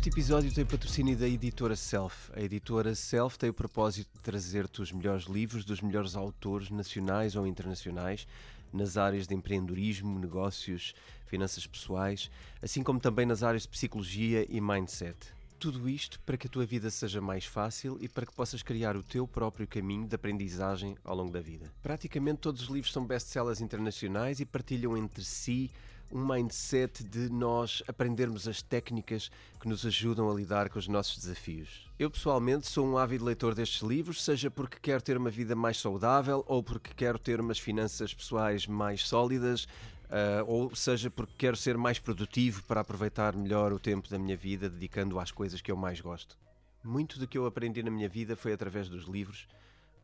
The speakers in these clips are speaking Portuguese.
Este episódio tem patrocínio da editora Self. A editora Self tem o propósito de trazer-te os melhores livros dos melhores autores nacionais ou internacionais nas áreas de empreendedorismo, negócios, finanças pessoais, assim como também nas áreas de psicologia e mindset. Tudo isto para que a tua vida seja mais fácil e para que possas criar o teu próprio caminho de aprendizagem ao longo da vida. Praticamente todos os livros são best-sellers internacionais e partilham entre si um mindset de nós aprendermos as técnicas que nos ajudam a lidar com os nossos desafios. Eu pessoalmente sou um ávido leitor destes livros, seja porque quero ter uma vida mais saudável ou porque quero ter umas finanças pessoais mais sólidas, uh, ou seja porque quero ser mais produtivo para aproveitar melhor o tempo da minha vida dedicando às coisas que eu mais gosto. Muito do que eu aprendi na minha vida foi através dos livros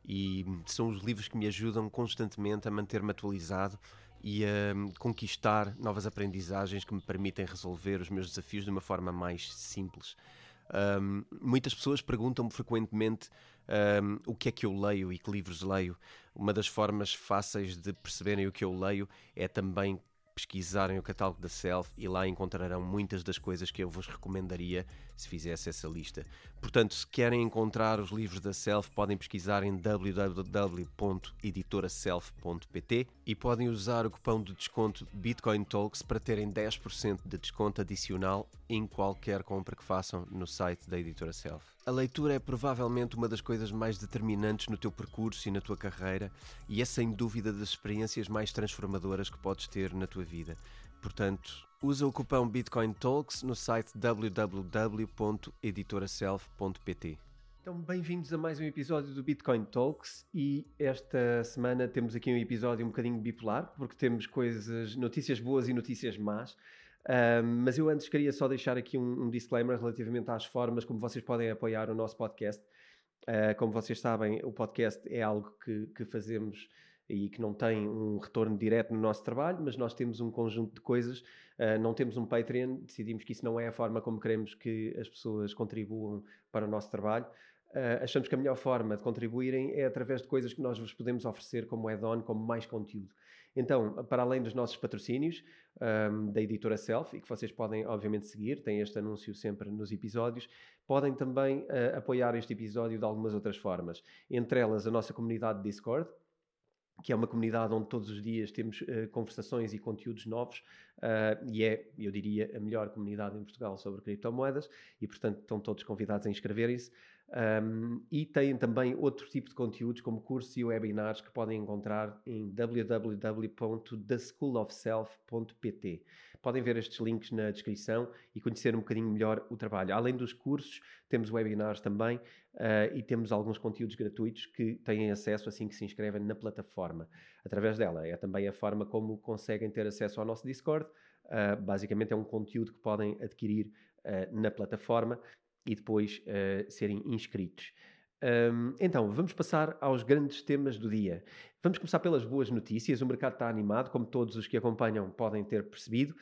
e são os livros que me ajudam constantemente a manter-me atualizado e a conquistar novas aprendizagens que me permitem resolver os meus desafios de uma forma mais simples. Um, muitas pessoas perguntam-me frequentemente um, o que é que eu leio e que livros leio. Uma das formas fáceis de perceberem o que eu leio é também pesquisarem o catálogo da Self e lá encontrarão muitas das coisas que eu vos recomendaria se fizesse essa lista. Portanto, se querem encontrar os livros da Self, podem pesquisar em www.editoraself.pt e podem usar o cupom de desconto Bitcoin Talks para terem 10% de desconto adicional em qualquer compra que façam no site da editora Self. A leitura é provavelmente uma das coisas mais determinantes no teu percurso e na tua carreira e é sem dúvida das experiências mais transformadoras que podes ter na tua vida. Portanto, usa o cupom Bitcoin Talks no site www.editoraself.pt. Então, bem-vindos a mais um episódio do Bitcoin Talks e esta semana temos aqui um episódio um bocadinho bipolar, porque temos coisas, notícias boas e notícias más. Uh, mas eu antes queria só deixar aqui um, um, disclaimer relativamente às formas como vocês podem apoiar o nosso podcast. Uh, como vocês sabem, o podcast é algo que, que fazemos e que não tem um retorno direto no nosso trabalho, mas nós temos um conjunto de coisas. Uh, não temos um Patreon, decidimos que isso não é a forma como queremos que as pessoas contribuam para o nosso trabalho. Uh, achamos que a melhor forma de contribuírem é através de coisas que nós vos podemos oferecer como add-on, como mais conteúdo. Então, para além dos nossos patrocínios um, da editora Self, e que vocês podem obviamente seguir, tem este anúncio sempre nos episódios, podem também uh, apoiar este episódio de algumas outras formas. Entre elas, a nossa comunidade Discord, que é uma comunidade onde todos os dias temos uh, conversações e conteúdos novos uh, e é, eu diria, a melhor comunidade em Portugal sobre criptomoedas e, portanto, estão todos convidados a inscreverem-se. Um, e têm também outro tipo de conteúdos, como cursos e webinars, que podem encontrar em www.theschoolofself.pt. Podem ver estes links na descrição e conhecer um bocadinho melhor o trabalho. Além dos cursos, temos webinars também uh, e temos alguns conteúdos gratuitos que têm acesso assim que se inscrevem na plataforma. Através dela, é também a forma como conseguem ter acesso ao nosso Discord. Uh, basicamente, é um conteúdo que podem adquirir uh, na plataforma e depois serem inscritos. Um, então, vamos passar aos grandes temas do dia. Vamos começar pelas boas notícias. O mercado está animado, como todos os que acompanham podem ter percebido.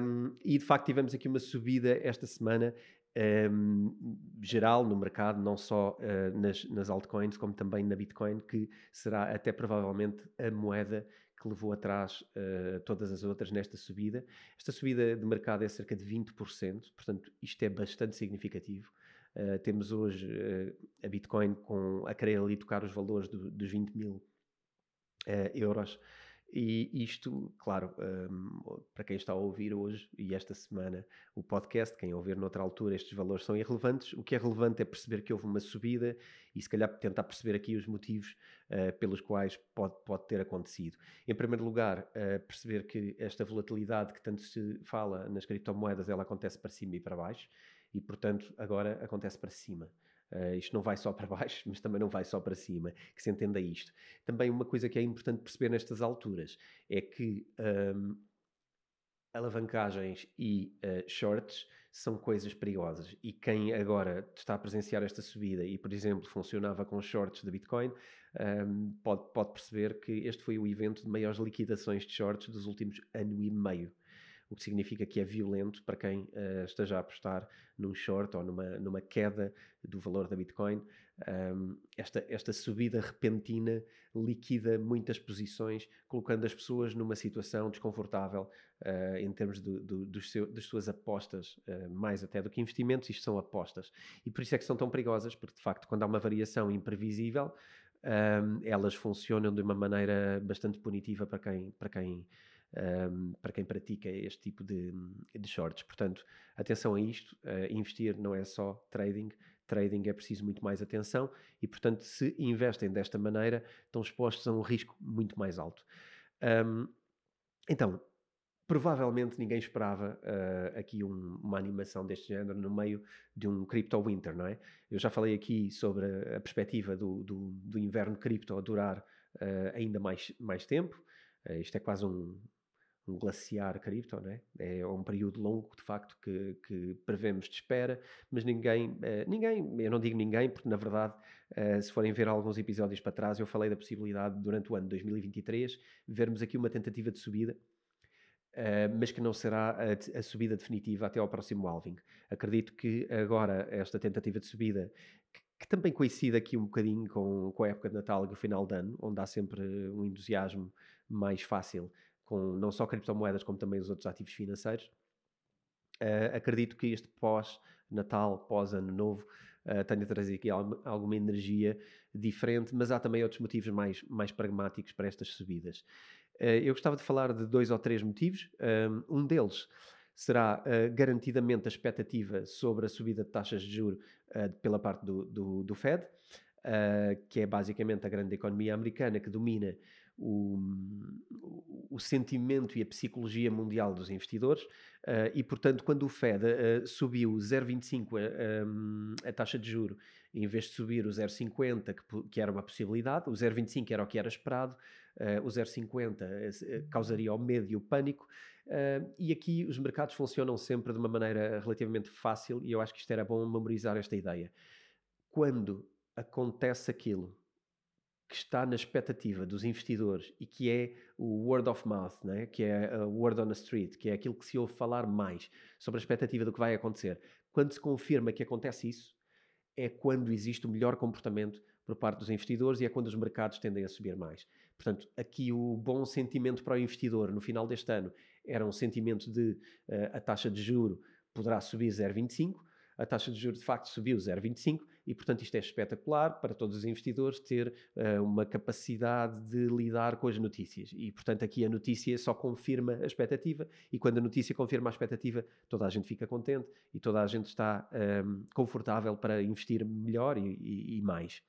Um, e de facto, tivemos aqui uma subida esta semana um, geral no mercado, não só uh, nas, nas altcoins, como também na Bitcoin, que será até provavelmente a moeda que levou atrás uh, todas as outras nesta subida. Esta subida de mercado é cerca de 20%, portanto, isto é bastante significativo. Uh, temos hoje uh, a Bitcoin com a querer ali tocar os valores do, dos 20 mil euros e isto, claro, um, para quem está a ouvir hoje e esta semana o podcast, quem ouvir noutra altura, estes valores são irrelevantes. O que é relevante é perceber que houve uma subida e, se calhar, tentar perceber aqui os motivos uh, pelos quais pode, pode ter acontecido. Em primeiro lugar, uh, perceber que esta volatilidade que tanto se fala nas criptomoedas, ela acontece para cima e para baixo e, portanto, agora acontece para cima. Uh, isto não vai só para baixo, mas também não vai só para cima, que se entenda isto. Também uma coisa que é importante perceber nestas alturas é que um, alavancagens e uh, shorts são coisas perigosas e quem agora está a presenciar esta subida e, por exemplo, funcionava com shorts da Bitcoin, um, pode, pode perceber que este foi o evento de maiores liquidações de shorts dos últimos ano e meio. O que significa que é violento para quem uh, esteja a apostar num short ou numa, numa queda do valor da Bitcoin. Um, esta, esta subida repentina liquida muitas posições, colocando as pessoas numa situação desconfortável uh, em termos do, do, dos seu, das suas apostas, uh, mais até do que investimentos, isto são apostas. E por isso é que são tão perigosas, porque de facto, quando há uma variação imprevisível, um, elas funcionam de uma maneira bastante punitiva para quem, para quem, um, para quem pratica este tipo de, de shorts. Portanto, atenção a isto: uh, investir não é só trading, trading é preciso muito mais atenção e, portanto, se investem desta maneira, estão expostos a um risco muito mais alto. Um, então, provavelmente ninguém esperava uh, aqui um, uma animação deste género no meio de um crypto winter, não é? Eu já falei aqui sobre a, perspectiva do, do, do, inverno cripto durar uh, ainda mais, mais tempo. Uh, isto é quase um, um glaciar cripto, né? é um período longo de facto que, que prevemos de espera, mas ninguém, eh, ninguém, eu não digo ninguém, porque na verdade, eh, se forem ver alguns episódios para trás, eu falei da possibilidade durante o ano 2023 vermos aqui uma tentativa de subida, eh, mas que não será a, a, subida definitiva até ao próximo halving. Acredito que agora esta tentativa de subida que, que também coincide aqui um bocadinho com, com a época de Natal e o final de ano, onde há sempre um entusiasmo mais fácil com não só criptomoedas, como também os outros ativos financeiros. Uh, acredito que este pós-Natal, pós-Ano Novo, uh, tenha trazido aqui alguma energia diferente, mas há também outros motivos mais, mais pragmáticos para estas subidas. Uh, eu gostava de falar de dois ou três motivos. Um deles será garantidamente a expectativa sobre a subida de taxas de juros pela parte do, do, do Fed, que é basicamente a grande economia americana que domina o, o, sentimento e a psicologia mundial dos investidores uh, e, portanto, quando o Fed uh, subiu 0,25 a, a, a, taxa de juro em vez de subir o 0,50, que, que, era uma possibilidade, o 0,25 era o que era esperado, uh, o 0,50 causaria o medo e o pânico, e aqui os mercados funcionam sempre de uma maneira relativamente fácil e eu acho que isto era bom memorizar esta ideia. Quando acontece aquilo que está na expectativa dos investidores e que é o word of mouth, né? que é o word on the street, que é aquilo que se ouve falar mais sobre a expectativa do que vai acontecer. Quando se confirma que acontece isso, é quando existe o melhor comportamento por parte dos investidores e é quando os mercados tendem a subir mais. Portanto, aqui o bom sentimento para o investidor no final deste ano era um sentimento de uh, a taxa de juro poderá subir 0,25, a taxa de juros de facto subiu 0,25 e, portanto, isto é espetacular para todos os investidores ter uh, uma capacidade de lidar com as notícias. E, portanto, aqui a notícia só confirma a expectativa e quando a notícia confirma a expectativa, toda a gente fica contente e toda a gente está um, ehm, confortável para investir melhor e, e, e mais.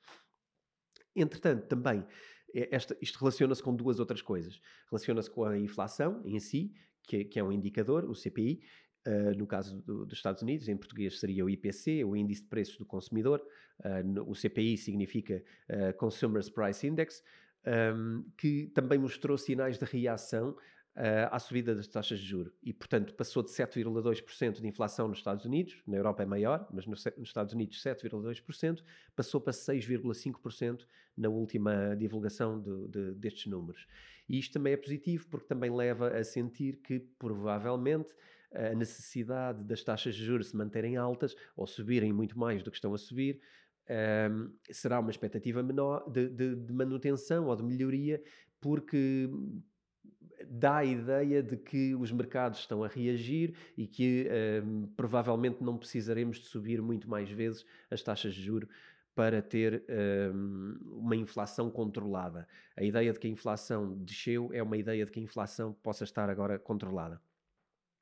Entretanto, também eh, esta, isto relaciona-se com duas outras coisas. Relaciona-se com a inflação em si, que, que, é um indicador, o CPI, Uh, no caso do, dos Estados Unidos, em português seria o IPC, o Índice de Preços do Consumidor, uh, no, o CPI significa uh, Consumers Price Index, um, ehm, que também mostrou sinais de reação à subida das taxas de juros e, portanto, passou de 7,2% de inflação nos Estados Unidos, na Europa é maior, mas nos Estados Unidos 7,2%, passou para 6,5% na última divulgação de, de, destes números. E isto também é positivo porque também leva a sentir que, provavelmente, a necessidade das taxas de juros se manterem altas ou subirem muito mais do que estão a subir, um, será uma expectativa menor de, de, de, manutenção ou de melhoria, porque dá a ideia de que os mercados estão a reagir e que um, provavelmente não precisaremos de subir muito mais vezes as taxas de juros para ter um, uma inflação controlada. A ideia de que a inflação desceu é uma ideia de que a inflação possa estar agora controlada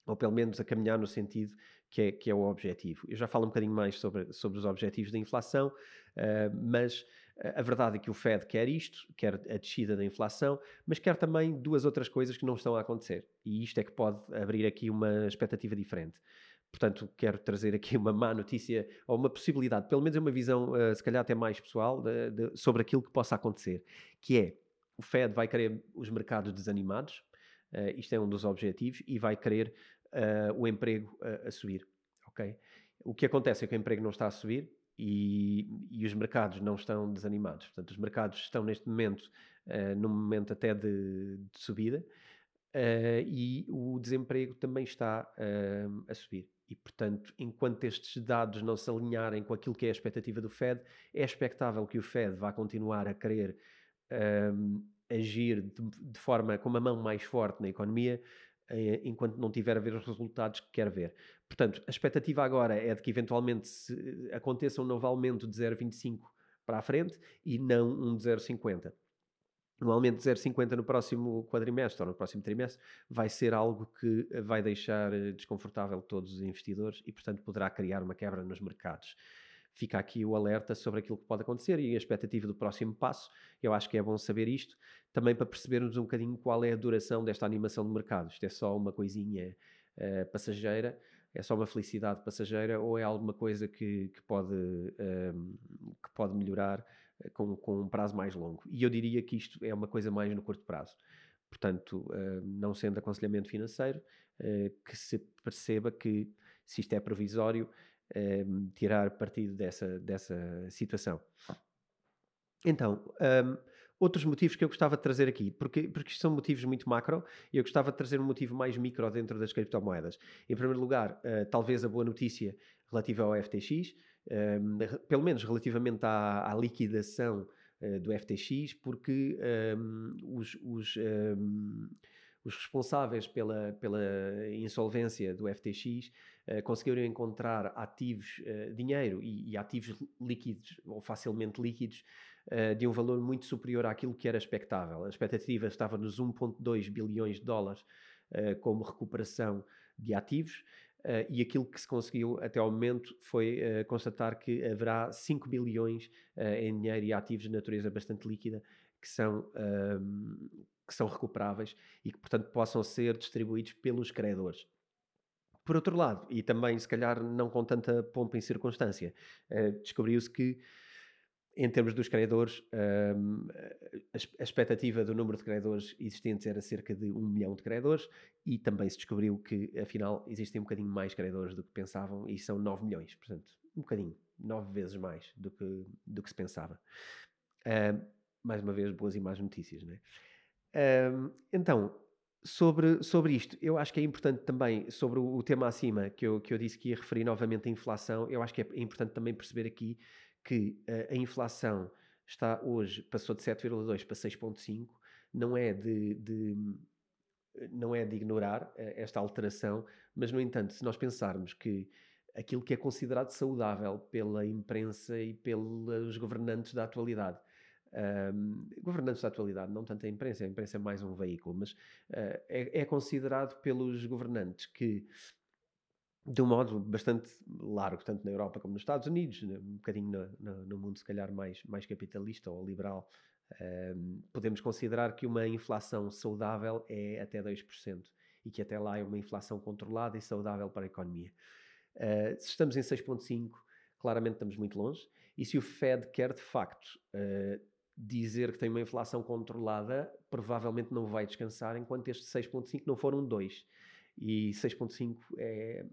ou pelo menos a caminhar no sentido que é, que é o objetivo. Eu já falo um bocadinho mais sobre, sobre os objetivos da inflação, uh, mas a verdade é que o Fed quer isto, quer a descida da inflação, mas quer também duas outras coisas que não estão a acontecer. E isto é que pode abrir aqui uma expectativa diferente. Portanto, quero trazer aqui uma má notícia, ou uma possibilidade, pelo menos uma visão, uh, se calhar até mais pessoal, de, de, sobre aquilo que possa acontecer, que é, o Fed vai querer os mercados desanimados, uh, isto é um dos objetivos, e vai querer uh, o emprego a, a, subir. ok? O que acontece é que o emprego não está a subir e, e os mercados não estão desanimados. Portanto, os mercados estão neste momento, uh, num momento até de, de subida, e o desemprego também está a subir. E, portanto, enquanto estes dados não se alinharem com aquilo que é a expectativa do Fed, é expectável que o Fed vá continuar a querer um, agir de, de, forma com uma mão mais forte na economia, enquanto não tiver a ver os resultados que quer ver. Portanto, a expectativa agora é de que eventualmente se, aconteça um novo aumento de 0,25 para a frente e não um de 0,50 no aumento de 0,50 no próximo quadrimestre ou no próximo trimestre vai ser algo que vai deixar eh, desconfortável todos os investidores e, portanto, poderá criar uma quebra nos mercados. Fica aqui o alerta sobre aquilo que pode acontecer e a expectativa do próximo passo. Eu acho que é bom saber isto, também para percebermos um bocadinho qual é a duração desta animação de mercado. Isto é só uma coisinha uh, passageira, é só uma felicidade passageira ou é alguma coisa que, que pode, uh, que pode melhorar eh, com, com um prazo mais longo. E eu diria que isto é uma coisa mais no curto prazo. Portanto, uh, não sendo aconselhamento financeiro, que se perceba que se isto é provisório, uh, tirar partido dessa, dessa situação. Então, um, outros motivos que eu gostava de trazer aqui, porque, porque são motivos muito macro, e eu gostava de trazer um motivo mais micro dentro das criptomoedas. Em primeiro lugar, talvez a boa notícia relativa ao FTX, um, pelo menos relativamente à, à liquidação uh, do FTX, porque os, os, os, responsáveis pela, pela insolvência do FTX uh, conseguiram encontrar ativos, uh, dinheiro e, e, ativos líquidos ou facilmente líquidos de um valor muito superior àquilo que era expectável. A expectativa estava nos 1,2 bilhões de dólares como recuperação de ativos. Uh, e aquilo que se conseguiu até ao momento foi uh, constatar que haverá 5 bilhões uh, em dinheiro e ativos de natureza bastante líquida que são, ehm, que são recuperáveis e que, portanto, possam ser distribuídos pelos credores. Por outro lado, e também se calhar não com tanta pompa em circunstância, descobriu-se que em termos dos credores, um, a expectativa do número de credores existentes era cerca de um milhão de credores e também se descobriu que, afinal, existem um bocadinho mais credores do que pensavam e são 9 milhões. Portanto, um bocadinho, 9 vezes mais do que, do que se pensava. Um, mais uma vez, boas e más notícias, não é? Então, sobre, sobre isto, eu acho que é importante também, sobre o, tema acima, que eu, que eu disse que ia referir novamente a inflação, eu acho que é importante também perceber aqui que uh, a inflação está hoje, passou de 7,2 para 6,5, não é de, de, não é de ignorar uh, esta alteração, mas no entanto, se nós pensarmos que aquilo que é considerado saudável pela imprensa e pelos governantes da atualidade, um, governantes da atualidade, não tanto a imprensa, a imprensa é mais um veículo, mas uh, é, é, considerado pelos governantes que de um modo bastante largo, tanto na Europa como nos Estados Unidos, né, um bocadinho no, no, no mundo se calhar mais, mais capitalista ou liberal, um, podemos considerar que uma inflação saudável é até 2% e que até lá é uma inflação controlada e saudável para a economia. Uh, se estamos em 6,5%, claramente estamos muito longe, e se o Fed quer de facto uh, dizer que tem uma inflação controlada, provavelmente não vai descansar enquanto este 6,5% não for um 2% e 6.5 é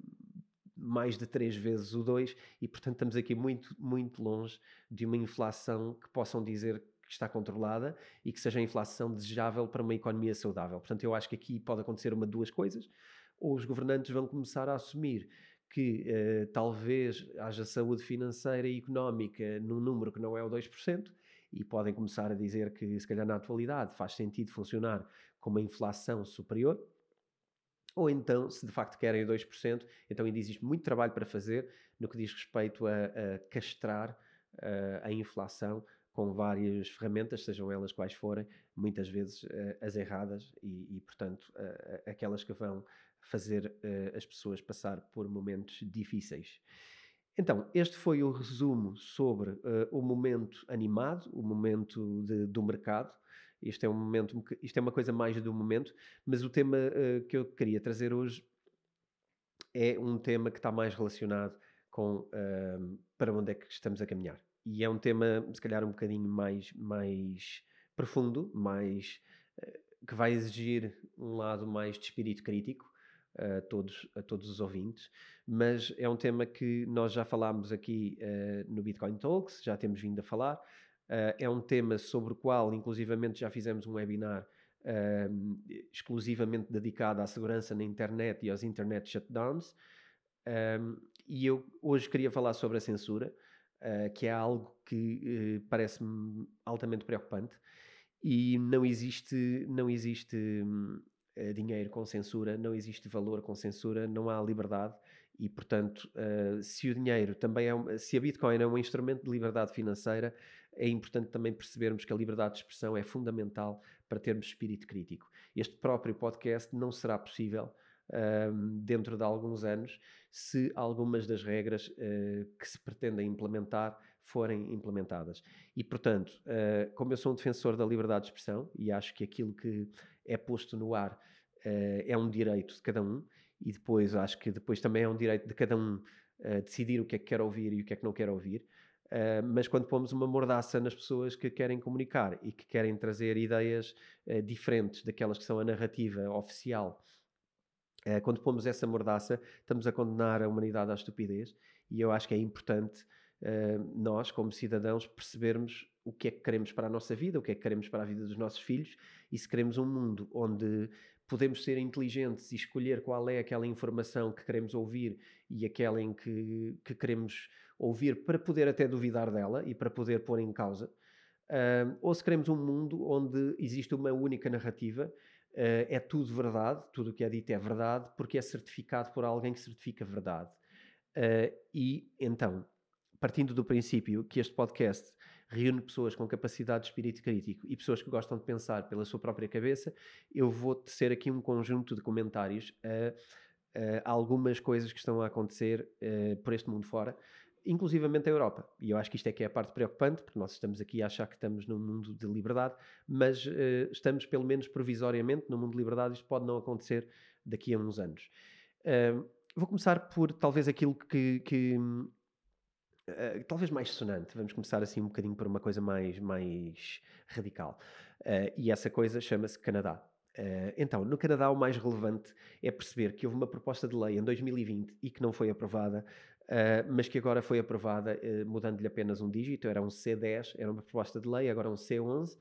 mais de três vezes o 2 e portanto estamos aqui muito, muito longe de uma inflação que possam dizer que está controlada e que seja a inflação desejável para uma economia saudável. Portanto, eu acho que aqui pode acontecer uma de duas coisas. Ou os governantes vão começar a assumir que eh, talvez haja saúde financeira e económica num número que não é o 2%, e podem começar a dizer que, se calhar, na atualidade faz sentido funcionar com uma inflação superior, ou então, se de facto querem 2%, então ainda existe muito trabalho para fazer no que diz respeito a, a castrar uh, a inflação com várias ferramentas, sejam elas quais forem, muitas vezes uh, as erradas e, e portanto, uh, aquelas que vão fazer as pessoas passar por momentos difíceis. Então, este foi o resumo sobre o momento animado, o momento de, do mercado. Isto é um momento, isto é uma coisa mais do momento, mas o tema uh, que eu queria trazer hoje é um tema que está mais relacionado com uh, para onde é que estamos a caminhar. E é um tema, se calhar, um bocadinho mais, mais profundo, mais uh, que vai exigir um lado mais de espírito crítico a todos, a todos os ouvintes, mas é um tema que nós já falámos aqui uh, no Bitcoin Talks, já temos vindo a falar, Uh, é um tema sobre o qual, inclusivamente, já fizemos um webinar um, exclusivamente dedicada à segurança na internet e aos internet shutdowns. Um, e eu hoje queria falar sobre a censura, uh, que é algo que uh, parece-me altamente preocupante. E não existe, não existe uh, dinheiro com censura, não existe valor com censura, não há liberdade. E, portanto, se o dinheiro também é. Se a Bitcoin é um instrumento de liberdade financeira, é importante também percebermos que a liberdade de expressão é fundamental para termos espírito crítico. Este próprio podcast não será possível um, dentro de alguns anos se algumas das regras uh, que se pretendem implementar forem implementadas. E, portanto, uh, como eu sou um defensor da liberdade de expressão e acho que aquilo que é posto no ar uh, é um direito de cada um, e depois acho que depois também é um direito de cada um decidir o que é que quer ouvir e o que é que não quer ouvir. Uh, mas quando pomos uma mordaça nas pessoas que querem comunicar e que querem trazer ideias uh, diferentes daquelas que são a narrativa oficial, uh, quando pomos essa mordaça, estamos a condenar a humanidade à estupidez e eu acho que é importante nós, como cidadãos, percebermos o que é que queremos para a nossa vida, o que é que queremos para a vida dos nossos filhos e se queremos um mundo onde podemos ser inteligentes e escolher qual é aquela informação que queremos ouvir e aquela em que, que queremos ouvir para poder até duvidar dela e para poder pôr em causa. Uh, ou se queremos um mundo onde existe uma única narrativa, uh, é tudo verdade, tudo o que é dito é verdade, porque é certificado por alguém que certifica verdade. Uh, e então, partindo do princípio que este podcast reúne pessoas com capacidade de espírito crítico e pessoas que gostam de pensar pela sua própria cabeça, eu vou tecer aqui um conjunto de comentários a, a algumas coisas que estão a acontecer por este mundo fora inclusivamente a Europa. E eu acho que isto é que é a parte preocupante, porque nós estamos aqui a achar que estamos num mundo de liberdade, mas uh, estamos pelo menos provisoriamente num mundo de liberdade, isto pode não acontecer daqui a uns anos. Uh, vou começar por talvez aquilo que, que uh, talvez mais sonante, vamos começar assim um bocadinho por uma coisa mais, mais radical. Eh, e essa coisa chama-se Canadá. Uh, então, no Canadá, o mais relevante é perceber que houve uma proposta de lei em 2020 e que não foi aprovada, Uh, mas que agora foi aprovada, uh, mudando-lhe apenas um dígito, era um C10, era uma proposta de lei, agora um C11, uh,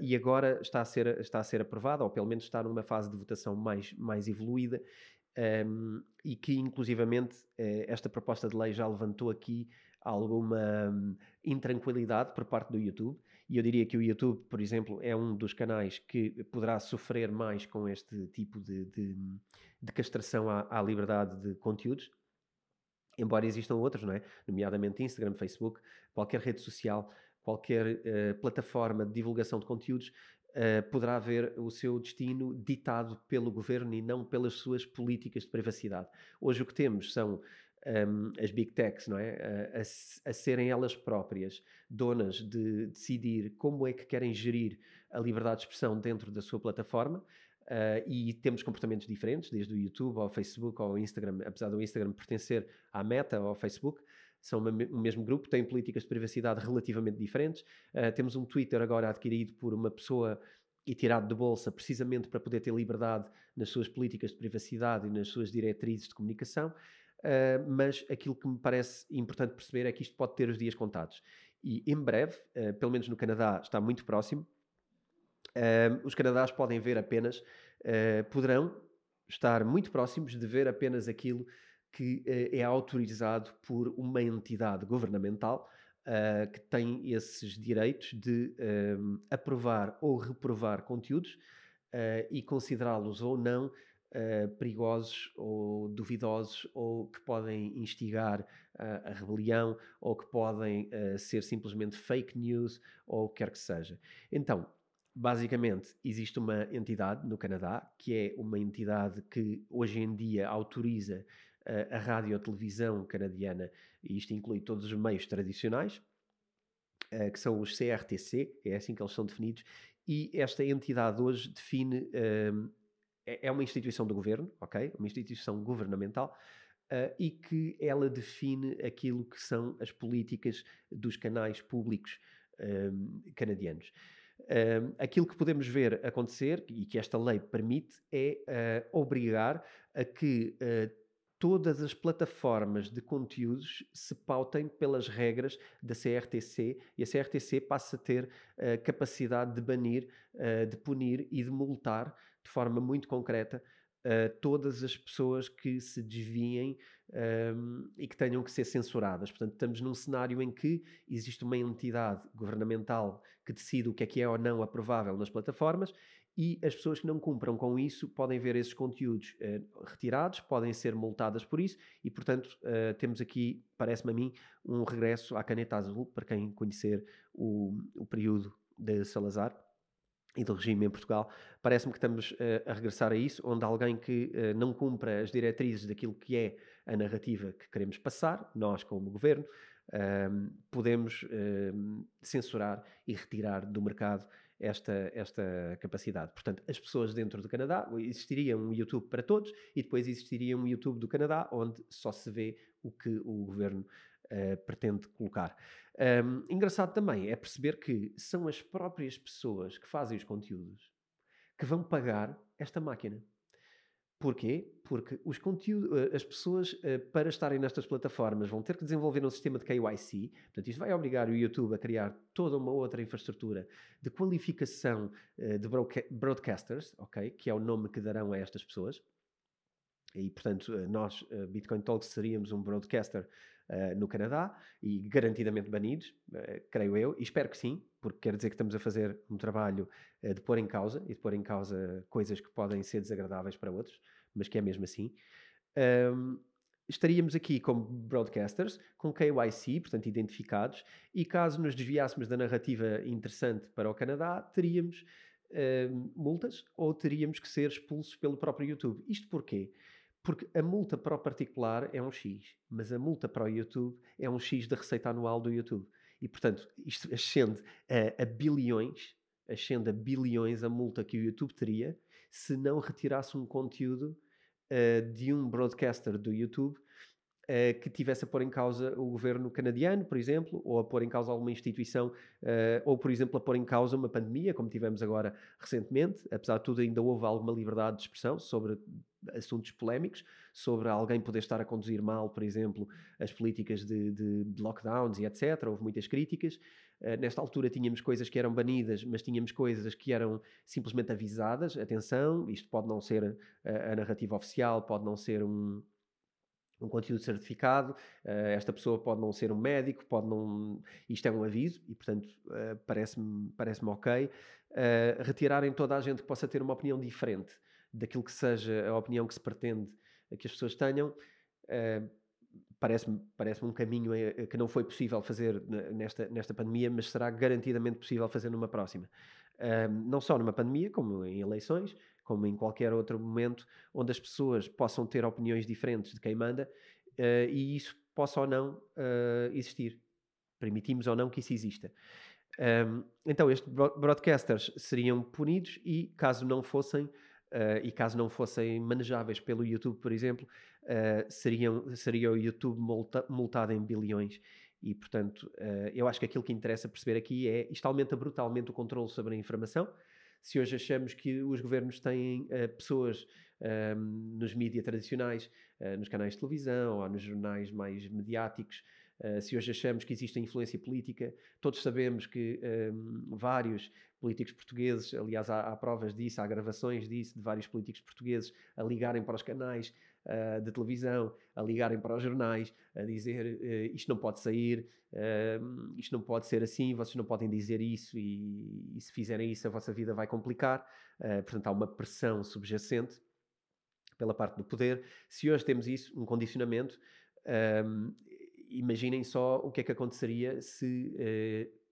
e agora está a, ser, está a ser aprovada, ou pelo menos está numa fase de votação mais, mais evoluída, um, e que inclusivamente esta proposta de lei já levantou aqui alguma um, intranquilidade por parte do YouTube, e eu diria que o YouTube, por exemplo, é um dos canais que poderá sofrer mais com este tipo de, de, de castração à, à liberdade de conteúdos, embora existam outros, não é? nomeadamente Instagram, Facebook, qualquer rede social, qualquer uh, plataforma de divulgação de conteúdos, uh, poderá ver o seu destino ditado pelo governo e não pelas suas políticas de privacidade. Hoje o que temos são um, ehm, as big techs, não é? A, a, serem elas próprias donas de decidir como é que querem gerir a liberdade de expressão dentro da sua plataforma Uh, e temos comportamentos diferentes, desde o YouTube ao Facebook ao Instagram, apesar do Instagram pertencer à Meta ou ao Facebook, são uma, um mesmo grupo, têm políticas de privacidade relativamente diferentes. Uh, temos um Twitter agora adquirido por uma pessoa e tirado de bolsa precisamente para poder ter liberdade nas suas políticas de privacidade e nas suas diretrizes de comunicação. Uh, mas aquilo que me parece importante perceber é que isto pode ter os dias contados. E em breve, pelo menos no Canadá, está muito próximo, Uh, os Canadás podem ver apenas, uh, poderão estar muito próximos de ver apenas aquilo que uh, é autorizado por uma entidade governamental ah, que tem esses direitos de aprovar ou reprovar conteúdos e considerá-los ou não Uh, perigosos ou duvidosos ou que podem instigar uh, a rebelião ou que podem uh, ser simplesmente fake news ou o que quer que seja. Então, Basicamente, existe uma entidade no Canadá, que é uma entidade que hoje em dia autoriza uh, a rádio televisão canadiana, e isto inclui todos os meios tradicionais, uh, que são os CRTC, é assim que eles são definidos, e esta entidade hoje define, uh, é uma instituição do governo, ok? Uma instituição governamental, Uh, e que ela define aquilo que são as políticas dos canais públicos canadianos aquilo que podemos ver acontecer, e que esta lei permite, é uh, obrigar a que uh, todas as plataformas de conteúdos se pautem pelas regras da CRTC e a CRTC passa a ter a capacidade de banir, de punir e de multar de forma muito concreta todas as pessoas que se desviem um, e que tenham que ser censuradas. Portanto, estamos num cenário em que existe uma entidade governamental que decide o que é que é ou não aprovável nas plataformas e as pessoas que não cumpram com isso podem ver esses conteúdos uh, retirados, podem ser multadas por isso e, portanto, uh, temos aqui, parece-me a mim, um regresso à caneta azul para quem conhecer o, o período de Salazar e do regime em Portugal, parece-me que estamos uh, a regressar a isso, onde alguém que não cumpra as diretrizes daquilo que é a narrativa que queremos passar, nós como governo, podemos censurar e retirar do mercado esta, esta capacidade. Portanto, as pessoas dentro do Canadá, existiria um YouTube para todos e depois existiria um YouTube do Canadá onde só se vê o que o governo uh, pretende colocar. Um, engraçado também é perceber que são as próprias pessoas que fazem os conteúdos que vão pagar esta máquina. Porquê? Porque os conteúdos, eh, as pessoas, eh, para estarem nestas plataformas, vão ter que desenvolver um sistema de KYC. Portanto, isto vai obrigar o YouTube a criar toda uma outra infraestrutura de qualificação de broadcasters, ok? Que é o nome que darão a estas pessoas. E, portanto, nós, Bitcoin Talks, seríamos um broadcaster uh, no Canadá e garantidamente banidos, uh, creio eu, e espero que sim, porque quer dizer que estamos a fazer um trabalho uh, de pôr em causa e de pôr em causa coisas que podem ser desagradáveis para outros, mas que é mesmo assim. Um, estaríamos aqui como broadcasters, com KYC, portanto identificados, e caso nos desviássemos da narrativa interessante para o Canadá, teríamos uh, multas ou teríamos que ser expulsos pelo próprio YouTube. Isto porquê? Porque a multa para o particular é um X, mas a multa para o YouTube é um X da receita anual do YouTube. E, portanto, isto ascende a, a bilhões, ascende a bilhões a multa que o YouTube teria se não retirasse um conteúdo uh, de um broadcaster do YouTube uh, que tivesse a pôr em causa o governo canadiano, por exemplo, ou a pôr em causa alguma instituição, uh, ou, por exemplo, a pôr em causa uma pandemia, como tivemos agora recentemente. Apesar de tudo, ainda houve alguma liberdade de expressão sobre assuntos polémicos, sobre alguém poder estar a conduzir mal, por exemplo, as políticas de, de, de lockdowns e etc. Houve muitas críticas. Uh, nesta altura tínhamos coisas que eram banidas, mas tínhamos coisas que eram simplesmente avisadas. Atenção, isto pode não ser a, a narrativa oficial, pode não ser um, um conteúdo certificado, uh, esta pessoa pode não ser um médico, pode não. Isto é um aviso e, portanto, uh, parece-me parece ok. Uh, retirarem toda a gente que possa ter uma opinião diferente daquilo que seja a opinião que se pretende que as pessoas tenham. parece-me parece um caminho que não foi possível fazer nesta, nesta pandemia, mas será garantidamente possível fazer numa próxima. não só numa pandemia, como em eleições, como em qualquer outro momento, onde as pessoas possam ter opiniões diferentes de quem manda uh, e isso possa ou não uh, existir. Permitimos ou não que isso exista. Um, então, estes broadcasters seriam punidos e, caso não fossem, uh, e caso não fossem manejáveis pelo YouTube, por exemplo, seriam, seria o YouTube multa, multado em bilhões. E, portanto, eu acho que aquilo que interessa perceber aqui é isto aumenta brutalmente o controle sobre a informação se hoje achamos que os governos têm uh, pessoas um, nos mídias tradicionais, uh, nos canais de televisão ou nos jornais mais mediáticos, uh, se hoje achamos que existe influência política, todos sabemos que um, vários políticos portugueses, aliás, há, há, provas disso, há gravações disso, de vários políticos portugueses a ligarem para os canais uh, de televisão, a ligarem para os jornais, a dizer uh, isto não pode sair, uh, isto não pode ser assim, vocês não podem dizer isso e, e se fizerem isso a vossa vida vai complicar. portanto, há uma pressão subjacente pela parte do poder. Se hoje temos isso, um condicionamento, imaginem só o que é que aconteceria se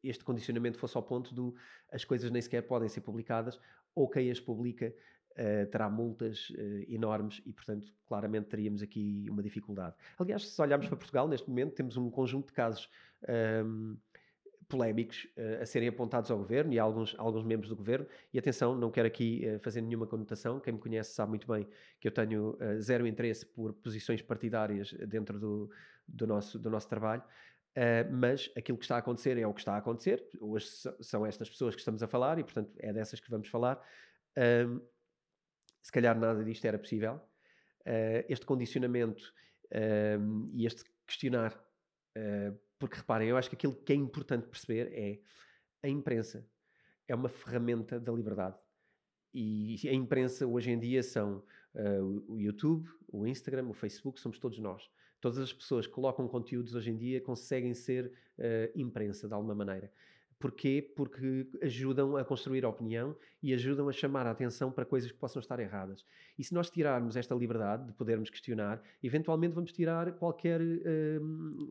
este condicionamento fosse ao ponto do as coisas nem sequer podem ser publicadas ou quem as publica uh, terá multas uh, enormes e, portanto, claramente teríamos aqui uma dificuldade. Aliás, se olharmos para Portugal, neste momento temos um conjunto de casos um, polémicos uh, a serem apontados ao governo e a alguns, alguns membros do governo. E atenção, não quero aqui uh, fazer nenhuma conotação. Quem me conhece sabe muito bem que eu tenho uh, zero interesse por posições partidárias dentro do, do, nosso, do nosso trabalho. mas aquilo que está a acontecer é o que está a acontecer. Hoje são estas pessoas que estamos a falar e, portanto, é dessas que vamos falar. Se calhar nada disto era possível. uh, este condicionamento uh, e este questionar. Uh, porque reparem, eu acho que aquilo que é importante perceber é a imprensa é uma ferramenta da liberdade. E a imprensa hoje em dia são o YouTube, o Instagram, o Facebook, somos todos nós. Todas as pessoas que colocam conteúdos hoje em dia conseguem ser imprensa de alguma maneira. Porquê? Porque ajudam a construir a opinião e ajudam a chamar a atenção para coisas que possam estar erradas. E se nós tirarmos esta liberdade de podermos questionar, eventualmente vamos tirar qualquer hum,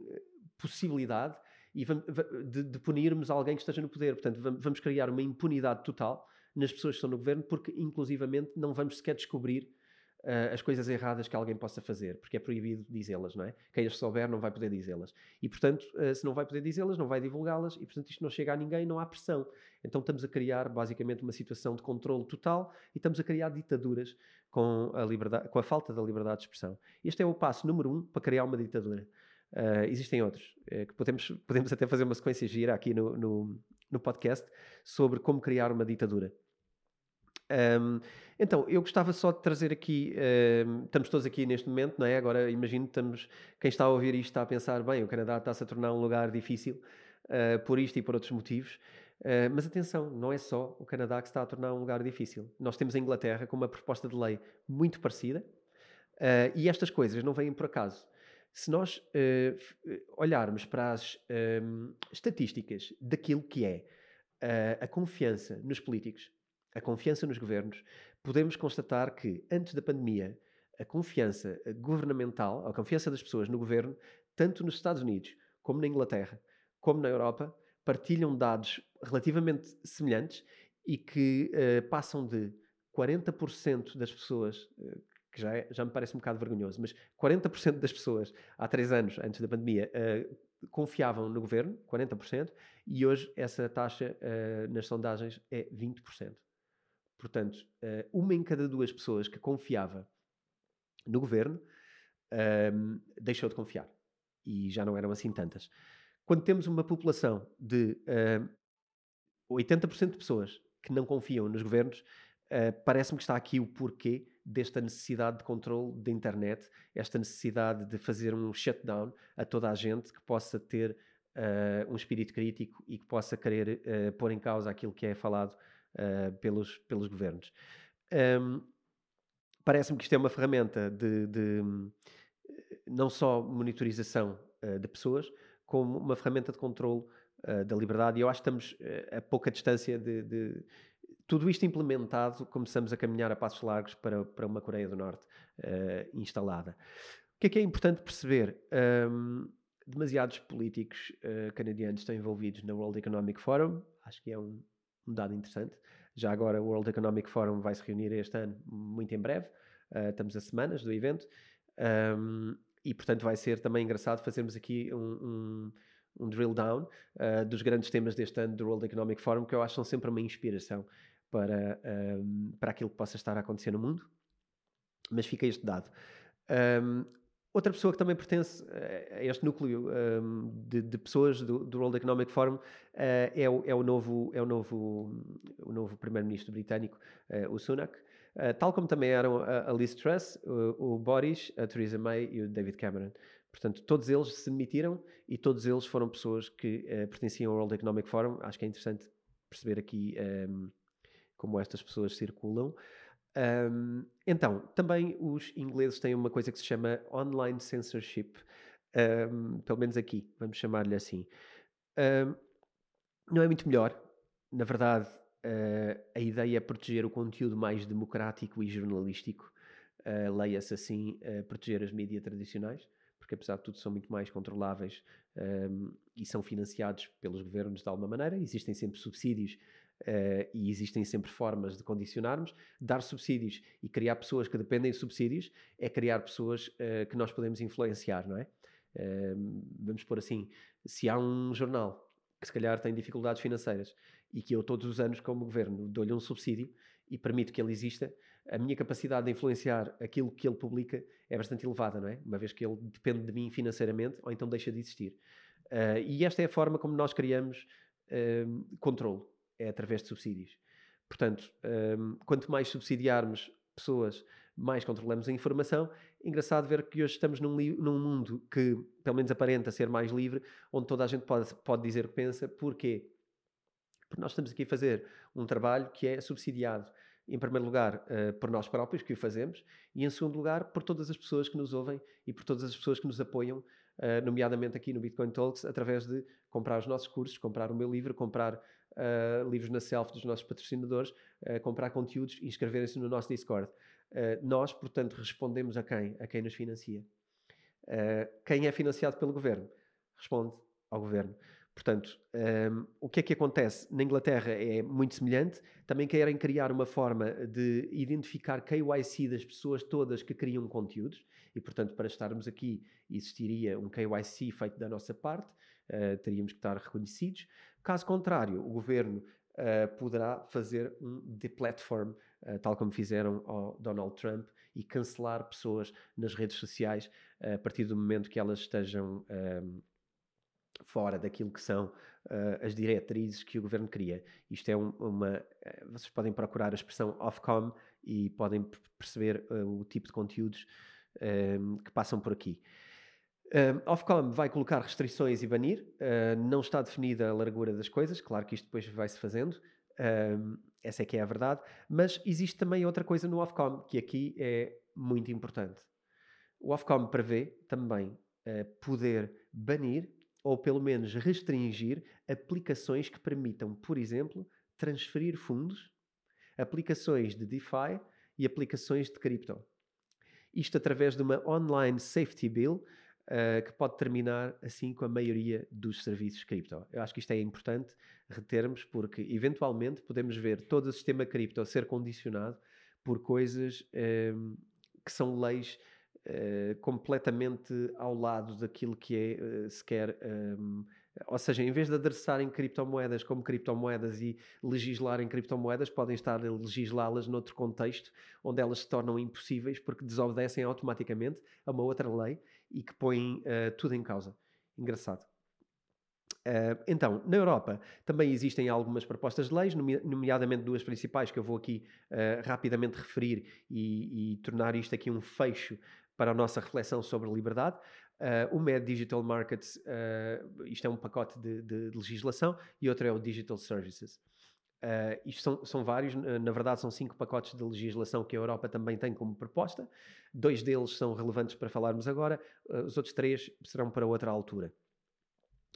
possibilidade e de, de punirmos alguém que esteja no poder. Portanto, vamos criar uma impunidade total nas pessoas que estão no governo, porque inclusivamente não vamos sequer descobrir uh, as coisas erradas que alguém possa fazer, porque é proibido dizê-las, não é? Quem as souber não vai poder dizê-las. E, portanto, uh, se não vai poder dizê-las, não vai divulgá-las, e, portanto, isto não chega a ninguém, não há pressão. Então, estamos a criar, basicamente, uma situação de controle total e estamos a criar ditaduras com a, liberdade, com a falta da liberdade de expressão. Este é o passo número um para criar uma ditadura. Uh, existem outros, que podemos, podemos até fazer uma sequência gira aqui no, no, no podcast sobre como criar uma ditadura. Um, então, eu gostava só de trazer aqui, estamos todos aqui neste momento, não é? Agora imagino, estamos, quem está a ouvir isto está a pensar, bem, o Canadá está-se a tornar um lugar difícil uh, por isto e por outros motivos. Uh, mas atenção, não é só o Canadá que está a tornar um lugar difícil. Nós temos a Inglaterra com uma proposta de lei muito parecida uh, e estas coisas não vêm por acaso. Se nós olharmos para as estatísticas daquilo que é a confiança nos políticos, a confiança nos governos, podemos constatar que, antes da pandemia, a confiança governamental, a confiança das pessoas no governo, tanto nos Estados Unidos, como na Inglaterra, como na Europa, partilham dados relativamente semelhantes e que uh, passam de 40% das pessoas, uh, que já, é, já me parece um bocado vergonhoso, mas 40% das pessoas há três anos, antes da pandemia, uh, confiavam no governo, 40%, e hoje essa taxa nas sondagens é 20%. Portanto, eh, uma em cada duas pessoas que confiava no governo um, deixou de confiar. E já não eram assim tantas. Quando temos uma população de um, 80% de pessoas que não confiam nos governos, uh, parece-me que está aqui o porquê desta necessidade de controle da internet, esta necessidade de fazer um shutdown a toda a gente que possa ter uh, um espírito crítico e que possa querer uh, pôr em causa aquilo que é falado uh, pelos, pelos governos. Um, Parece-me que isto é uma ferramenta de, de não só monitorização uh, de pessoas, como uma ferramenta de controle uh, da liberdade. E eu acho que estamos a pouca distância de, de, tudo isto implementado, começamos a caminhar a passos largos para, para uma Coreia do Norte instalada. O que é que é importante perceber? Um, demasiados políticos uh, canadianos estão envolvidos na World Economic Forum, acho que é um, um dado interessante. Já agora o World Economic Forum vai se reunir este ano, muito em breve. Uh, estamos a semanas do evento. Um, e, portanto, vai ser também engraçado fazermos aqui um, um, um drill down uh, dos grandes temas deste ano do World Economic Forum, que eu acho que são sempre uma inspiração para, para aquilo que possa estar a acontecer no mundo. Mas fica este dado. Um, Outra pessoa que também pertence eh, a este núcleo um, de, de, pessoas do, do, World Economic Forum uh, é, o, é, o, novo, é o novo, o novo primeiro-ministro britânico, uh, o Sunak, uh, tal como também eram a, a Liz Truss, o, o, Boris, a Theresa May e o David Cameron. Portanto, todos eles se demitiram e todos eles foram pessoas que pertenciam ao World Economic Forum. Acho que é interessante perceber aqui um, como estas pessoas circulam. Um, então, também os ingleses têm uma coisa que se chama online censorship, um, pelo menos aqui, vamos chamar-lhe assim. Um, não é muito melhor, na verdade, uh, a ideia é proteger o conteúdo mais democrático e jornalístico, uh, leia-se assim, uh, proteger as mídias tradicionais, porque apesar de tudo são muito mais controláveis e são financiados pelos governos de alguma maneira, existem sempre subsídios Uh, e existem sempre formas de condicionarmos. Dar subsídios e criar pessoas que dependem de subsídios é criar pessoas uh, que nós podemos influenciar, não é? Uh, vamos por assim, se há um jornal que se calhar tem dificuldades financeiras e que eu todos os anos como governo dou-lhe um subsídio e permito que ele exista, a minha capacidade de influenciar aquilo que ele publica é bastante elevada, não é? Uma vez que ele depende de mim financeiramente ou então deixa de existir. e esta é a forma como nós criamos controle é através de subsídios. Portanto, um, quanto mais subsidiarmos pessoas mais controlamos a informação. Engraçado ver que hoje estamos num, num, mundo que, pelo menos aparenta ser mais livre, onde toda a gente pode, pode dizer o que pensa. Porquê? Porque nós estamos aqui a fazer um trabalho que é subsidiado, em primeiro lugar, uh, por nós próprios, que o fazemos, e em segundo lugar, por todas as pessoas que nos ouvem e por todas as pessoas que nos apoiam, uh, nomeadamente aqui no Bitcoin Talks, através de comprar os nossos cursos, comprar o meu livro, comprar uh, livros na self dos nossos patrocinadores, uh, comprar conteúdos e inscreverem-se no nosso Discord. Uh, nós, portanto, respondemos a quem? A quem nos financia. quem é financiado pelo governo? Responde ao governo. Portanto, um, o que é que acontece? Na Inglaterra é muito semelhante. Também querem criar uma forma de identificar KYC das pessoas todas que criam conteúdos. E, portanto, para estarmos aqui, existiria um KYC feito da nossa parte. Uh, teríamos que estar reconhecidos. Caso contrário, o governo uh, poderá fazer um deplatform, uh, tal como fizeram ao Donald Trump, e cancelar pessoas nas redes sociais uh, a partir do momento que elas estejam um, fora daquilo que são as diretrizes que o governo cria. Isto é um, uma. vocês podem procurar a expressão Ofcom e podem perceber o tipo de conteúdos um, que passam por aqui. Uh, Ofcom vai colocar restrições e banir, uh, não está definida a largura das coisas, claro que isto depois vai-se fazendo, essa é que é a verdade, mas existe também outra coisa no Ofcom, que aqui é muito importante. O Ofcom prevê também uh, poder banir ou pelo menos restringir aplicações que permitam, por exemplo, transferir fundos, aplicações de DeFi e aplicações de cripto. Isto através de uma Online Safety Bill, uh, que pode terminar assim com a maioria dos serviços cripto. Eu acho que isto é importante retermos, porque eventualmente podemos ver todo o sistema cripto ser condicionado por coisas um, ehm, que são leis uh, completamente ao lado daquilo que é uh, sequer. Um, ehm, ou seja, em vez de adereçarem criptomoedas como criptomoedas e legislarem criptomoedas, podem estar a legislá-las noutro contexto, onde elas se tornam impossíveis porque desobedecem automaticamente a uma outra lei e que põem uh, tudo em causa. Engraçado. Uh, então, na Europa também existem algumas propostas de leis, nomeadamente duas principais que eu vou aqui uh, rapidamente referir e, e, tornar isto aqui um fecho para a nossa reflexão sobre liberdade. Uh, uma é Digital Markets, isto é um pacote de, de, de, legislação, e outra é o Digital Services. Uh, isto são, são vários, na verdade são cinco pacotes de legislação que a Europa também tem como proposta. Dois deles são relevantes para falarmos agora, uh, os outros três serão para outra altura.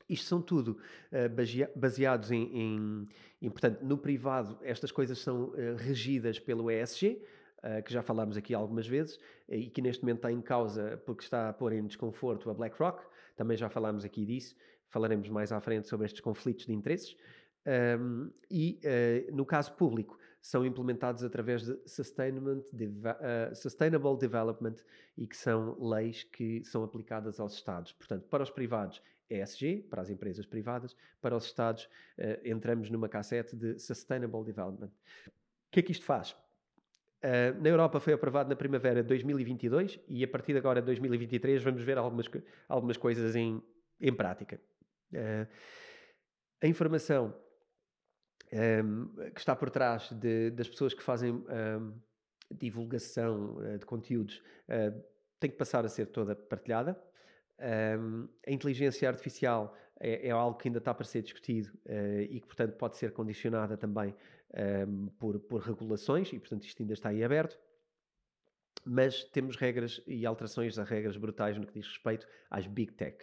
Isto são tudo uh, baseados em, em, em, portanto, no privado, estas coisas são regidas pelo ESG, que já falámos aqui algumas vezes, e que neste momento está em causa porque está a pôr em desconforto a BlackRock, também já falámos aqui disso, falaremos mais à frente sobre estes conflitos de interesses. Um, e, uh, no caso público, são implementados através de uh, Sustainable Development e que são leis que são aplicadas aos Estados. Portanto, para os privados, ESG, para as empresas privadas, para os Estados, uh, entramos numa cassete de Sustainable Development. O que é que isto faz? Uh, na Europa foi aprovado na primavera de 2022 e a partir de agora, 2023, vamos ver algumas, algumas coisas em, em prática. Uh, a informação um, que está por trás de, das pessoas que fazem um, divulgação uh, de conteúdos uh, tem que passar a ser toda partilhada. Um, a inteligência artificial é, é, algo que ainda está para ser discutido uh, e que, portanto, pode ser condicionada também por, por regulações e, portanto, isto ainda está em aberto mas temos regras e alterações a regras brutais no que diz respeito às big tech.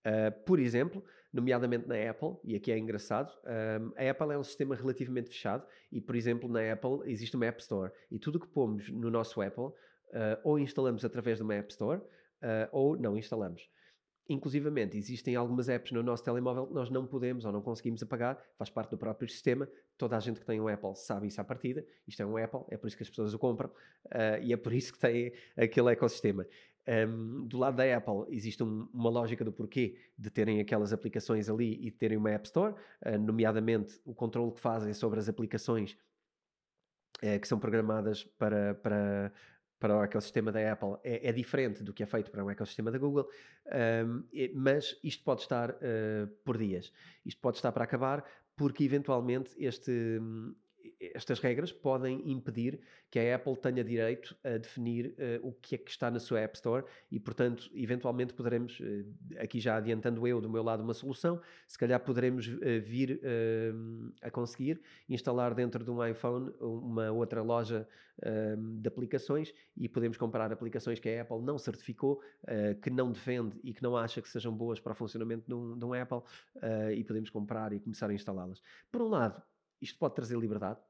Uh, por exemplo, nomeadamente na Apple, e aqui é engraçado, um, a Apple é um sistema relativamente fechado e, por exemplo, na Apple existe uma App Store e tudo que pomos no nosso Apple uh, ou instalamos através de uma App Store uh, ou não instalamos. Inclusivamente, existem algumas apps no nosso telemóvel que nós não podemos ou não conseguimos apagar, faz parte do próprio sistema. Toda a gente que tem um Apple sabe isso à partida. Isto é um Apple, é por isso que as pessoas o compram uh, e é por isso que tem aquele ecossistema. Um, do lado da Apple existe um, uma lógica do porquê de terem aquelas aplicações ali e de terem uma App Store, uh, nomeadamente o controle que fazem sobre as aplicações uh, que são programadas para, para, para o ecossistema da Apple é, é, diferente do que é feito para o ecossistema da Google, um, mas isto pode estar uh, por dias. Isto pode estar para acabar, porque eventualmente este, estas regras podem impedir que a Apple tenha direito a definir uh, o que é que está na sua App Store e, portanto, eventualmente poderemos, uh, aqui já adiantando eu do meu lado uma solução, se calhar poderemos uh, vir a conseguir instalar dentro de um iPhone uma outra loja de aplicações e podemos comprar aplicações que a Apple não certificou, que não defende e que não acha que sejam boas para o funcionamento de um, de um Apple e podemos comprar e começar a instalá-las. Por um lado, isto pode trazer liberdade,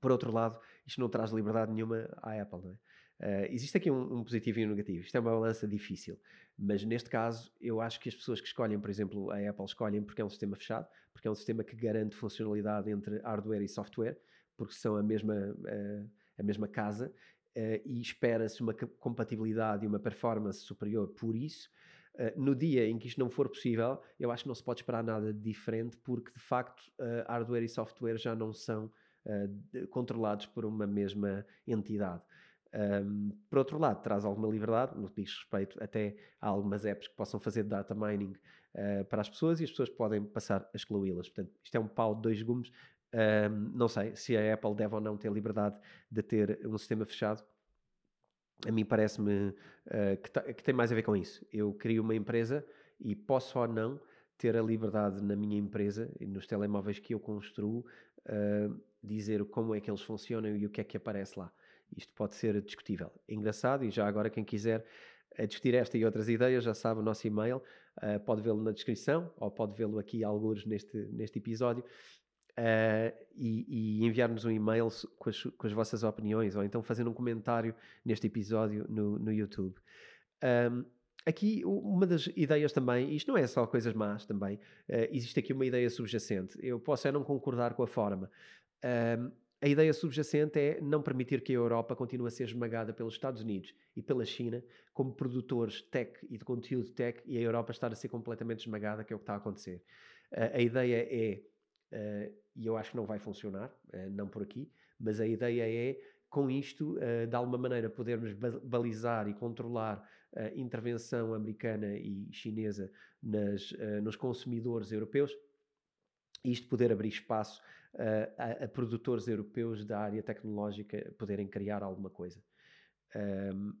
por outro lado, isto não traz liberdade nenhuma à Apple, não é? Uh, existe aqui um, um, positivo e um negativo. Isto é uma balança difícil, mas neste caso eu acho que as pessoas que escolhem, por exemplo, a Apple escolhem porque é um sistema fechado, porque é um sistema que garante funcionalidade entre hardware e software, porque são a mesma, uh, a mesma casa uh, e espera-se uma compatibilidade e uma performance superior por isso. No dia em que isto não for possível, eu acho que não se pode esperar nada diferente, porque de facto hardware e software já não são uh, controlados por uma mesma entidade. Um, por outro lado, traz alguma liberdade no que diz respeito até a algumas apps que possam fazer data mining uh, para as pessoas e as pessoas podem passar a excluí-las. Portanto, isto é um pau de dois gumes. Um, não sei se a Apple deve ou não ter liberdade de ter um sistema fechado. A mim parece-me uh, que, que, tem mais a ver com isso. Eu crio uma empresa e posso ou não ter a liberdade na minha empresa e nos telemóveis que eu construo uh, dizer como é que eles funcionam e o que é que aparece lá. Isto pode ser discutível. É engraçado, e já agora quem quiser eh, discutir esta e outras ideias, já sabe o nosso e-mail, uh, pode vê-lo na descrição ou pode vê-lo aqui alguns neste, neste episódio uh, e, e enviar-nos um e-mail com as, com as, vossas opiniões ou então fazer um comentário neste episódio no, no YouTube. Um, aqui uma das ideias também, isto não é só coisas más também, uh, existe aqui uma ideia subjacente. Eu posso é não concordar com a forma, um, a ideia subjacente é não permitir que a Europa continue a ser esmagada pelos Estados Unidos e pela China como produtores tech e de conteúdo tech e a Europa estar a ser completamente esmagada, que é o que está a acontecer. A ideia é, uh, e eu acho que não vai funcionar, uh, não por aqui, mas a ideia é, com isto, de alguma maneira, podermos balizar e controlar a intervenção americana e chinesa nas, nos consumidores europeus, isto poder abrir espaço a, a, produtores europeus da área tecnológica poderem criar alguma coisa. Um,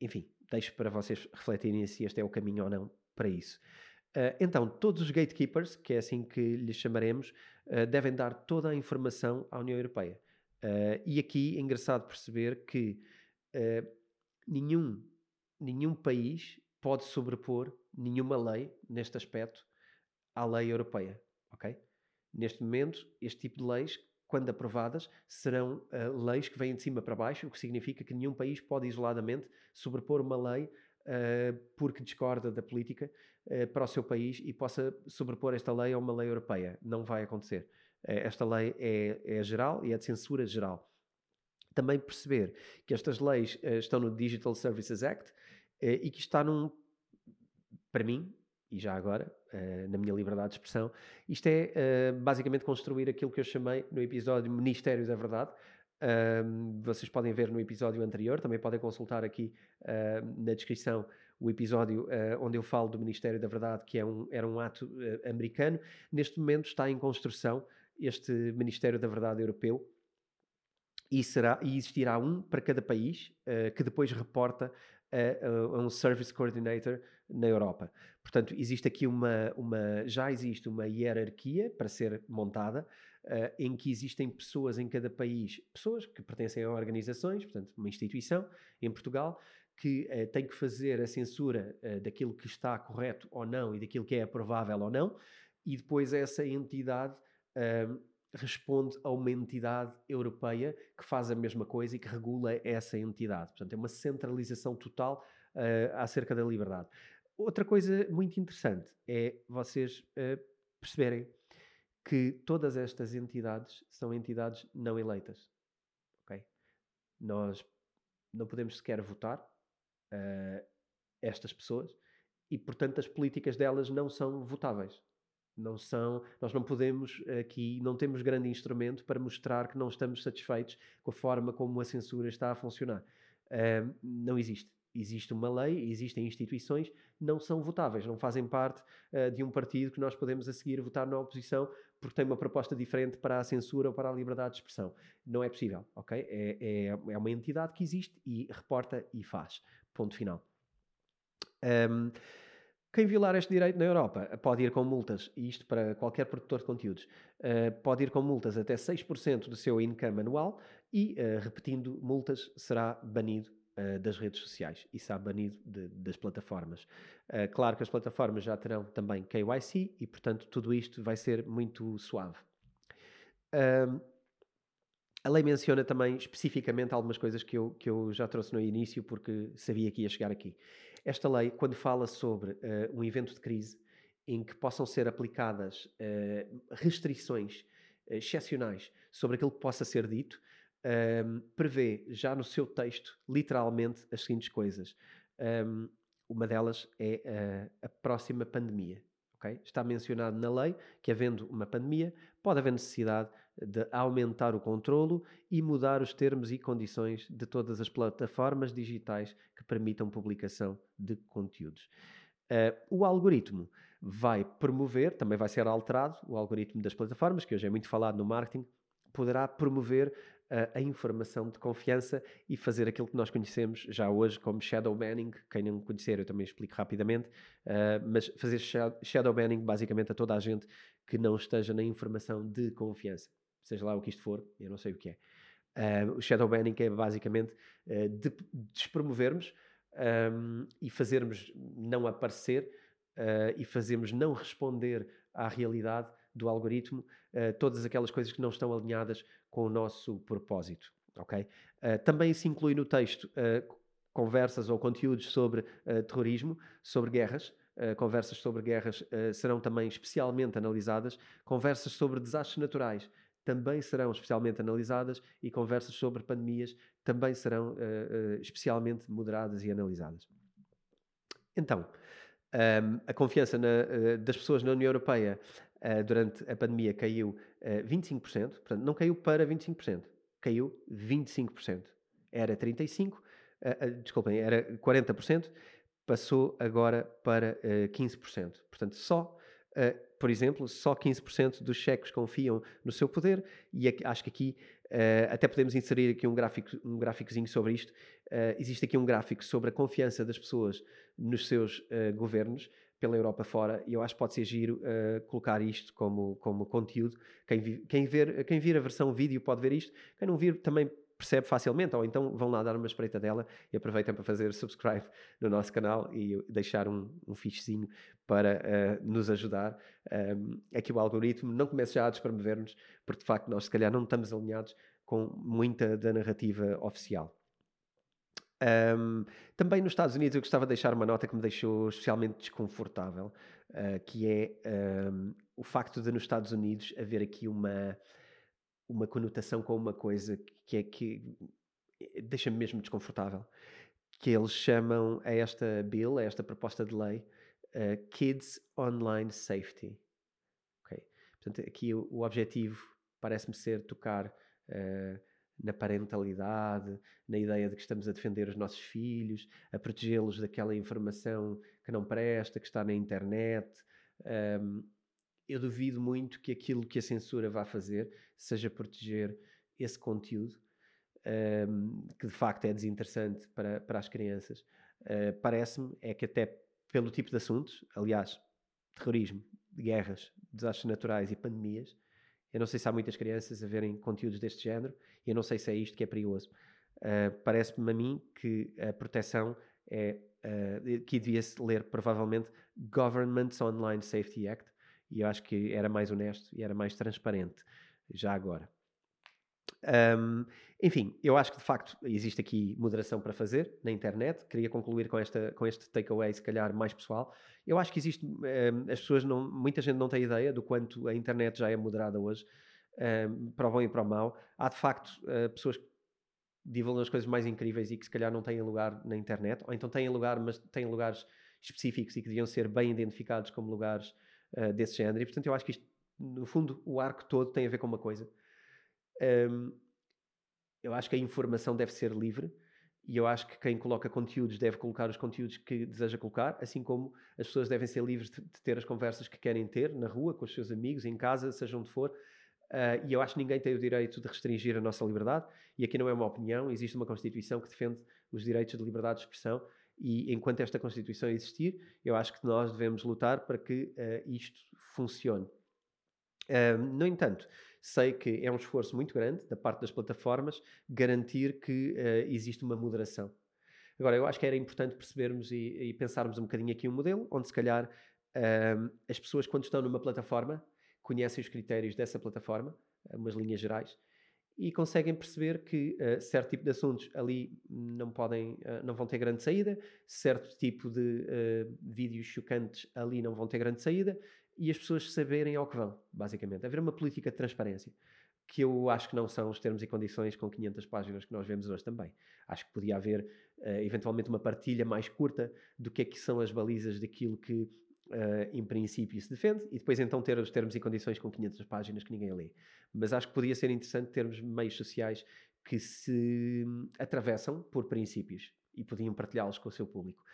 enfim, deixo para vocês refletirem se este é o caminho ou não para isso. Uh, então, todos os gatekeepers, que é assim que lhes chamaremos, uh, devem dar toda a informação à União Europeia. Uh, e aqui é engraçado perceber que nenhum, nenhum país pode sobrepor nenhuma lei neste aspecto à lei europeia, ok? Neste momento, este tipo de leis, quando aprovadas, serão uh, leis que vêm de cima para baixo, o que significa que nenhum país pode isoladamente sobrepor uma lei porque discorda da política uh, para o seu país e possa sobrepor esta lei a uma lei europeia. Não vai acontecer. esta lei é, é geral e é de censura geral também perceber que estas leis estão no Digital Services Act e que está num, para mim, e já agora, na minha liberdade de expressão, isto é basicamente construir aquilo que eu chamei no episódio Ministério da Verdade. Uh, vocês podem ver no episódio anterior, também podem consultar aqui na descrição o episódio onde eu falo do Ministério da Verdade, que é um, era um ato americano. Neste momento está em construção este Ministério da Verdade Europeu, e, será, e existirá um para cada país uh, que depois reporta a, um Service Coordinator na Europa. Portanto, existe aqui uma, uma já existe uma hierarquia para ser montada, uh, em que existem pessoas em cada país, pessoas que pertencem a organizações, portanto, uma instituição em Portugal, que uh, tem que fazer a censura uh, daquilo que está correto ou não e daquilo que é aprovável ou não, e depois essa entidade responde a uma entidade europeia que faz a mesma coisa e que regula essa entidade. Portanto, é uma centralização total uh, acerca da liberdade. Outra coisa muito interessante é vocês uh, perceberem que todas estas entidades são entidades não eleitas. Okay? Nós não podemos sequer votar uh, estas pessoas e, portanto, as políticas delas não são votáveis. Não são, nós não podemos aqui, não temos grande instrumento para mostrar que não estamos satisfeitos com a forma como a censura está a funcionar. Uh, não existe existe uma lei, existem instituições não são votáveis, não fazem parte uh, de um partido que nós podemos a seguir votar na oposição porque tem uma proposta diferente para a censura ou para a liberdade de expressão. Não é possível, ok? É, é, é uma entidade que existe e reporta e faz. Ponto final. Um, quem violar este direito na Europa pode ir com multas, e isto para qualquer produtor de conteúdos, uh, pode ir com multas até 6% do seu income anual e, uh, repetindo multas, será banido uh, das redes sociais e será banido de, das plataformas. claro que as plataformas já terão também KYC e, portanto, tudo isto vai ser muito suave. a lei menciona também especificamente algumas coisas que eu, que eu já trouxe no início porque sabia que ia chegar aqui. Esta lei, quando fala sobre uh, um evento de crise em que possam ser aplicadas uh, restrições uh, excepcionais sobre aquilo que possa ser dito, ehm, prevê já no seu texto, literalmente, as seguintes coisas. Um, uma delas é a próxima pandemia. Okay? Está mencionado na lei que, havendo uma pandemia, pode haver necessidade de aumentar o controlo e mudar os termos e condições de todas as plataformas digitais que permitam publicação de conteúdos. Uh, o algoritmo vai promover, também vai ser alterado, o algoritmo das plataformas, que hoje é muito falado no marketing, poderá promover a informação de confiança e fazer aquilo que nós conhecemos já hoje como shadow banning. Quem não conhecer, eu também explico rapidamente, uh, mas fazer shadow banning basicamente a toda a gente que não esteja na informação de confiança seja lá o que isto for, eu não sei o que é. Uh, o shadow banning é basicamente uh, de, despromovermos um, e fazermos não aparecer uh, e fazermos não responder à realidade do algoritmo todas aquelas coisas que não estão alinhadas com o nosso propósito. Okay? também se inclui no texto conversas ou conteúdos sobre terrorismo, sobre guerras, Uh, conversas sobre guerras uh, serão também especialmente analisadas, conversas sobre desastres naturais também serão especialmente analisadas e conversas sobre pandemias também serão uh, uh, especialmente moderadas e analisadas. Então, um, ehm, a confiança na, uh, das pessoas na União Europeia durante a pandemia caiu 25%, portanto, não caiu para 25%, caiu 25%. Era 35%, desculpem, era 40%, passou agora para 15%. Portanto, só por exemplo, só 15% dos cheques confiam no seu poder, e acho que aqui até podemos inserir aqui um gráfico, um gráficozinho sobre isto. Existe aqui um gráfico sobre a confiança das pessoas nos seus governos pela Europa fora, e eu acho que pode ser giro colocar isto como, como conteúdo. Quem, vi, quem, ver, quem vir a versão vídeo pode ver isto, quem não vir também percebe facilmente, ou então vão lá dar uma espreita dela e aproveitem para fazer subscribe no nosso canal e deixar um, um fichezinho para uh, nos ajudar um, é que o algoritmo não comece já a despromover-nos, porque de facto nós se calhar não estamos alinhados com muita da narrativa oficial. Um, também nos Estados Unidos eu gostava de deixar uma nota que me deixou especialmente desconfortável, uh, que é um, o facto de nos Estados Unidos haver aqui uma uma conotação com uma coisa que é que eh, deixa-me mesmo desconfortável, que eles chamam a esta bill, a esta proposta de lei, uh, Kids Online Safety. Okay? Portanto, aqui o, o objetivo parece-me ser tocar uh, na parentalidade, na ideia de que estamos a defender os nossos filhos, a protegê-los daquela informação que não presta, que está na internet. Um, eu duvido muito que aquilo que a censura vá fazer seja proteger esse conteúdo, um, que de facto é desinteressante para, para as crianças. Uh, Parece-me é que até pelo tipo de assuntos, aliás, terrorismo, guerras, desastres naturais e pandemias, eu não sei se há muitas crianças a verem conteúdos deste género e eu não sei se é isto que é perigoso. Uh, Parece-me a mim que a proteção é uh, que devia-se ler provavelmente Government's Online Safety Act, e eu acho que era mais honesto e era mais transparente já agora. Um, enfim, eu acho que de facto existe aqui moderação para fazer na internet. Queria concluir com, esta, com este takeaway, se calhar mais pessoal. Eu acho que existe, um, as pessoas não, muita gente não tem ideia do quanto a internet já é moderada hoje, um, para o bom e para o mau. Há de facto uh, pessoas que divulgam as coisas mais incríveis e que se calhar não têm lugar na internet, ou então têm lugar, mas têm lugares específicos e que deviam ser bem identificados como lugares uh, desse género. E portanto, eu acho que isto, no fundo, o arco todo tem a ver com uma coisa. Um, eu acho que a informação deve ser livre e eu acho que quem coloca conteúdos deve colocar os conteúdos que deseja colocar, assim como as pessoas devem ser livres de, de ter as conversas que querem ter na rua, com os seus amigos, em casa, seja onde for. Uh, e eu acho que ninguém tem o direito de restringir a nossa liberdade. E aqui não é uma opinião, existe uma Constituição que defende os direitos de liberdade de expressão. E enquanto esta Constituição existir, eu acho que nós devemos lutar para que uh, isto funcione. Uh, no entanto, sei que é um esforço muito grande da parte das plataformas garantir que uh, existe uma moderação. Agora, eu acho que era importante percebermos e, e pensarmos um bocadinho aqui um modelo onde, se calhar, uh, as pessoas, quando estão numa plataforma, conhecem os critérios dessa plataforma, umas linhas gerais, e conseguem perceber que uh, certo tipo de assuntos ali não podem, uh, não vão ter grande saída, certo tipo de uh, vídeos chocantes ali não vão ter grande saída, e as pessoas saberem ao que vão, basicamente. Haver uma política de transparência, que eu acho que não são os termos e condições com 500 páginas que nós vemos hoje também. Acho que podia haver, uh, eventualmente, uma partilha mais curta do que é que são as balizas daquilo que, uh, em princípio, se defende, e depois então ter os termos e condições com 500 páginas que ninguém lê. Mas acho que podia ser interessante termos meios sociais que se atravessam por princípios e podiam partilhá-los com o seu público.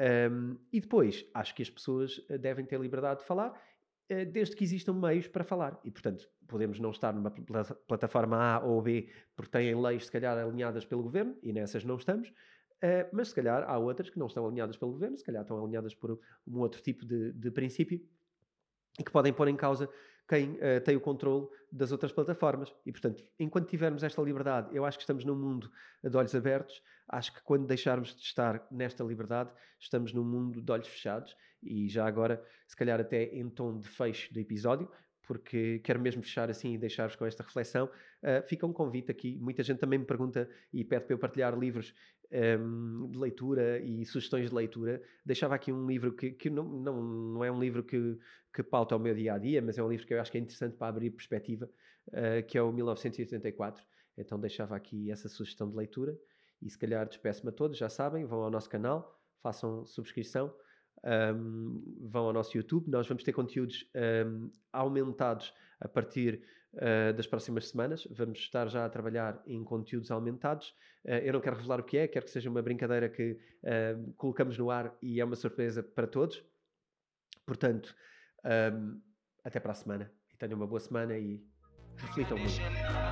Um, e depois, acho que as pessoas eh, devem ter liberdade de falar, uh, desde que existam meios para falar. E, portanto, podemos não estar numa plataforma A ou B porque têm leis, se calhar, alinhadas pelo governo, e nessas não estamos. Uh, mas, se calhar, há outras que não estão alinhadas pelo governo, se calhar estão alinhadas por um outro tipo de, de princípio e que podem pôr em causa quem uh, tem o controle das outras plataformas. E, portanto, enquanto tivermos esta liberdade, eu acho que estamos num mundo de olhos abertos. Acho que quando deixarmos de estar nesta liberdade, estamos num mundo de olhos fechados. E já agora, se calhar até em tom de fecho do episódio, porque quero mesmo fechar assim e deixar-vos com esta reflexão. Uh, fica um convite aqui. Muita gente também me pergunta e pede para eu partilhar livros um, de leitura e sugestões de leitura. Deixava aqui um livro que, que não, não, não é um livro que, que pauta o meu dia a dia, mas é um livro que eu acho que é interessante para abrir perspectiva, uh, que é o 1984. Então deixava aqui essa sugestão de leitura e se calhar despeço-me a todos, já sabem, vão ao nosso canal, façam subscrição, um, vão ao nosso YouTube, nós vamos ter conteúdos um, aumentados a partir uh, das próximas semanas. Vamos estar já a trabalhar em conteúdos aumentados. Uh, eu não quero revelar o que é, quero que seja uma brincadeira que uh, colocamos no ar e é uma surpresa para todos. Portanto, um, até para a semana. E tenham uma boa semana e reflitam muito.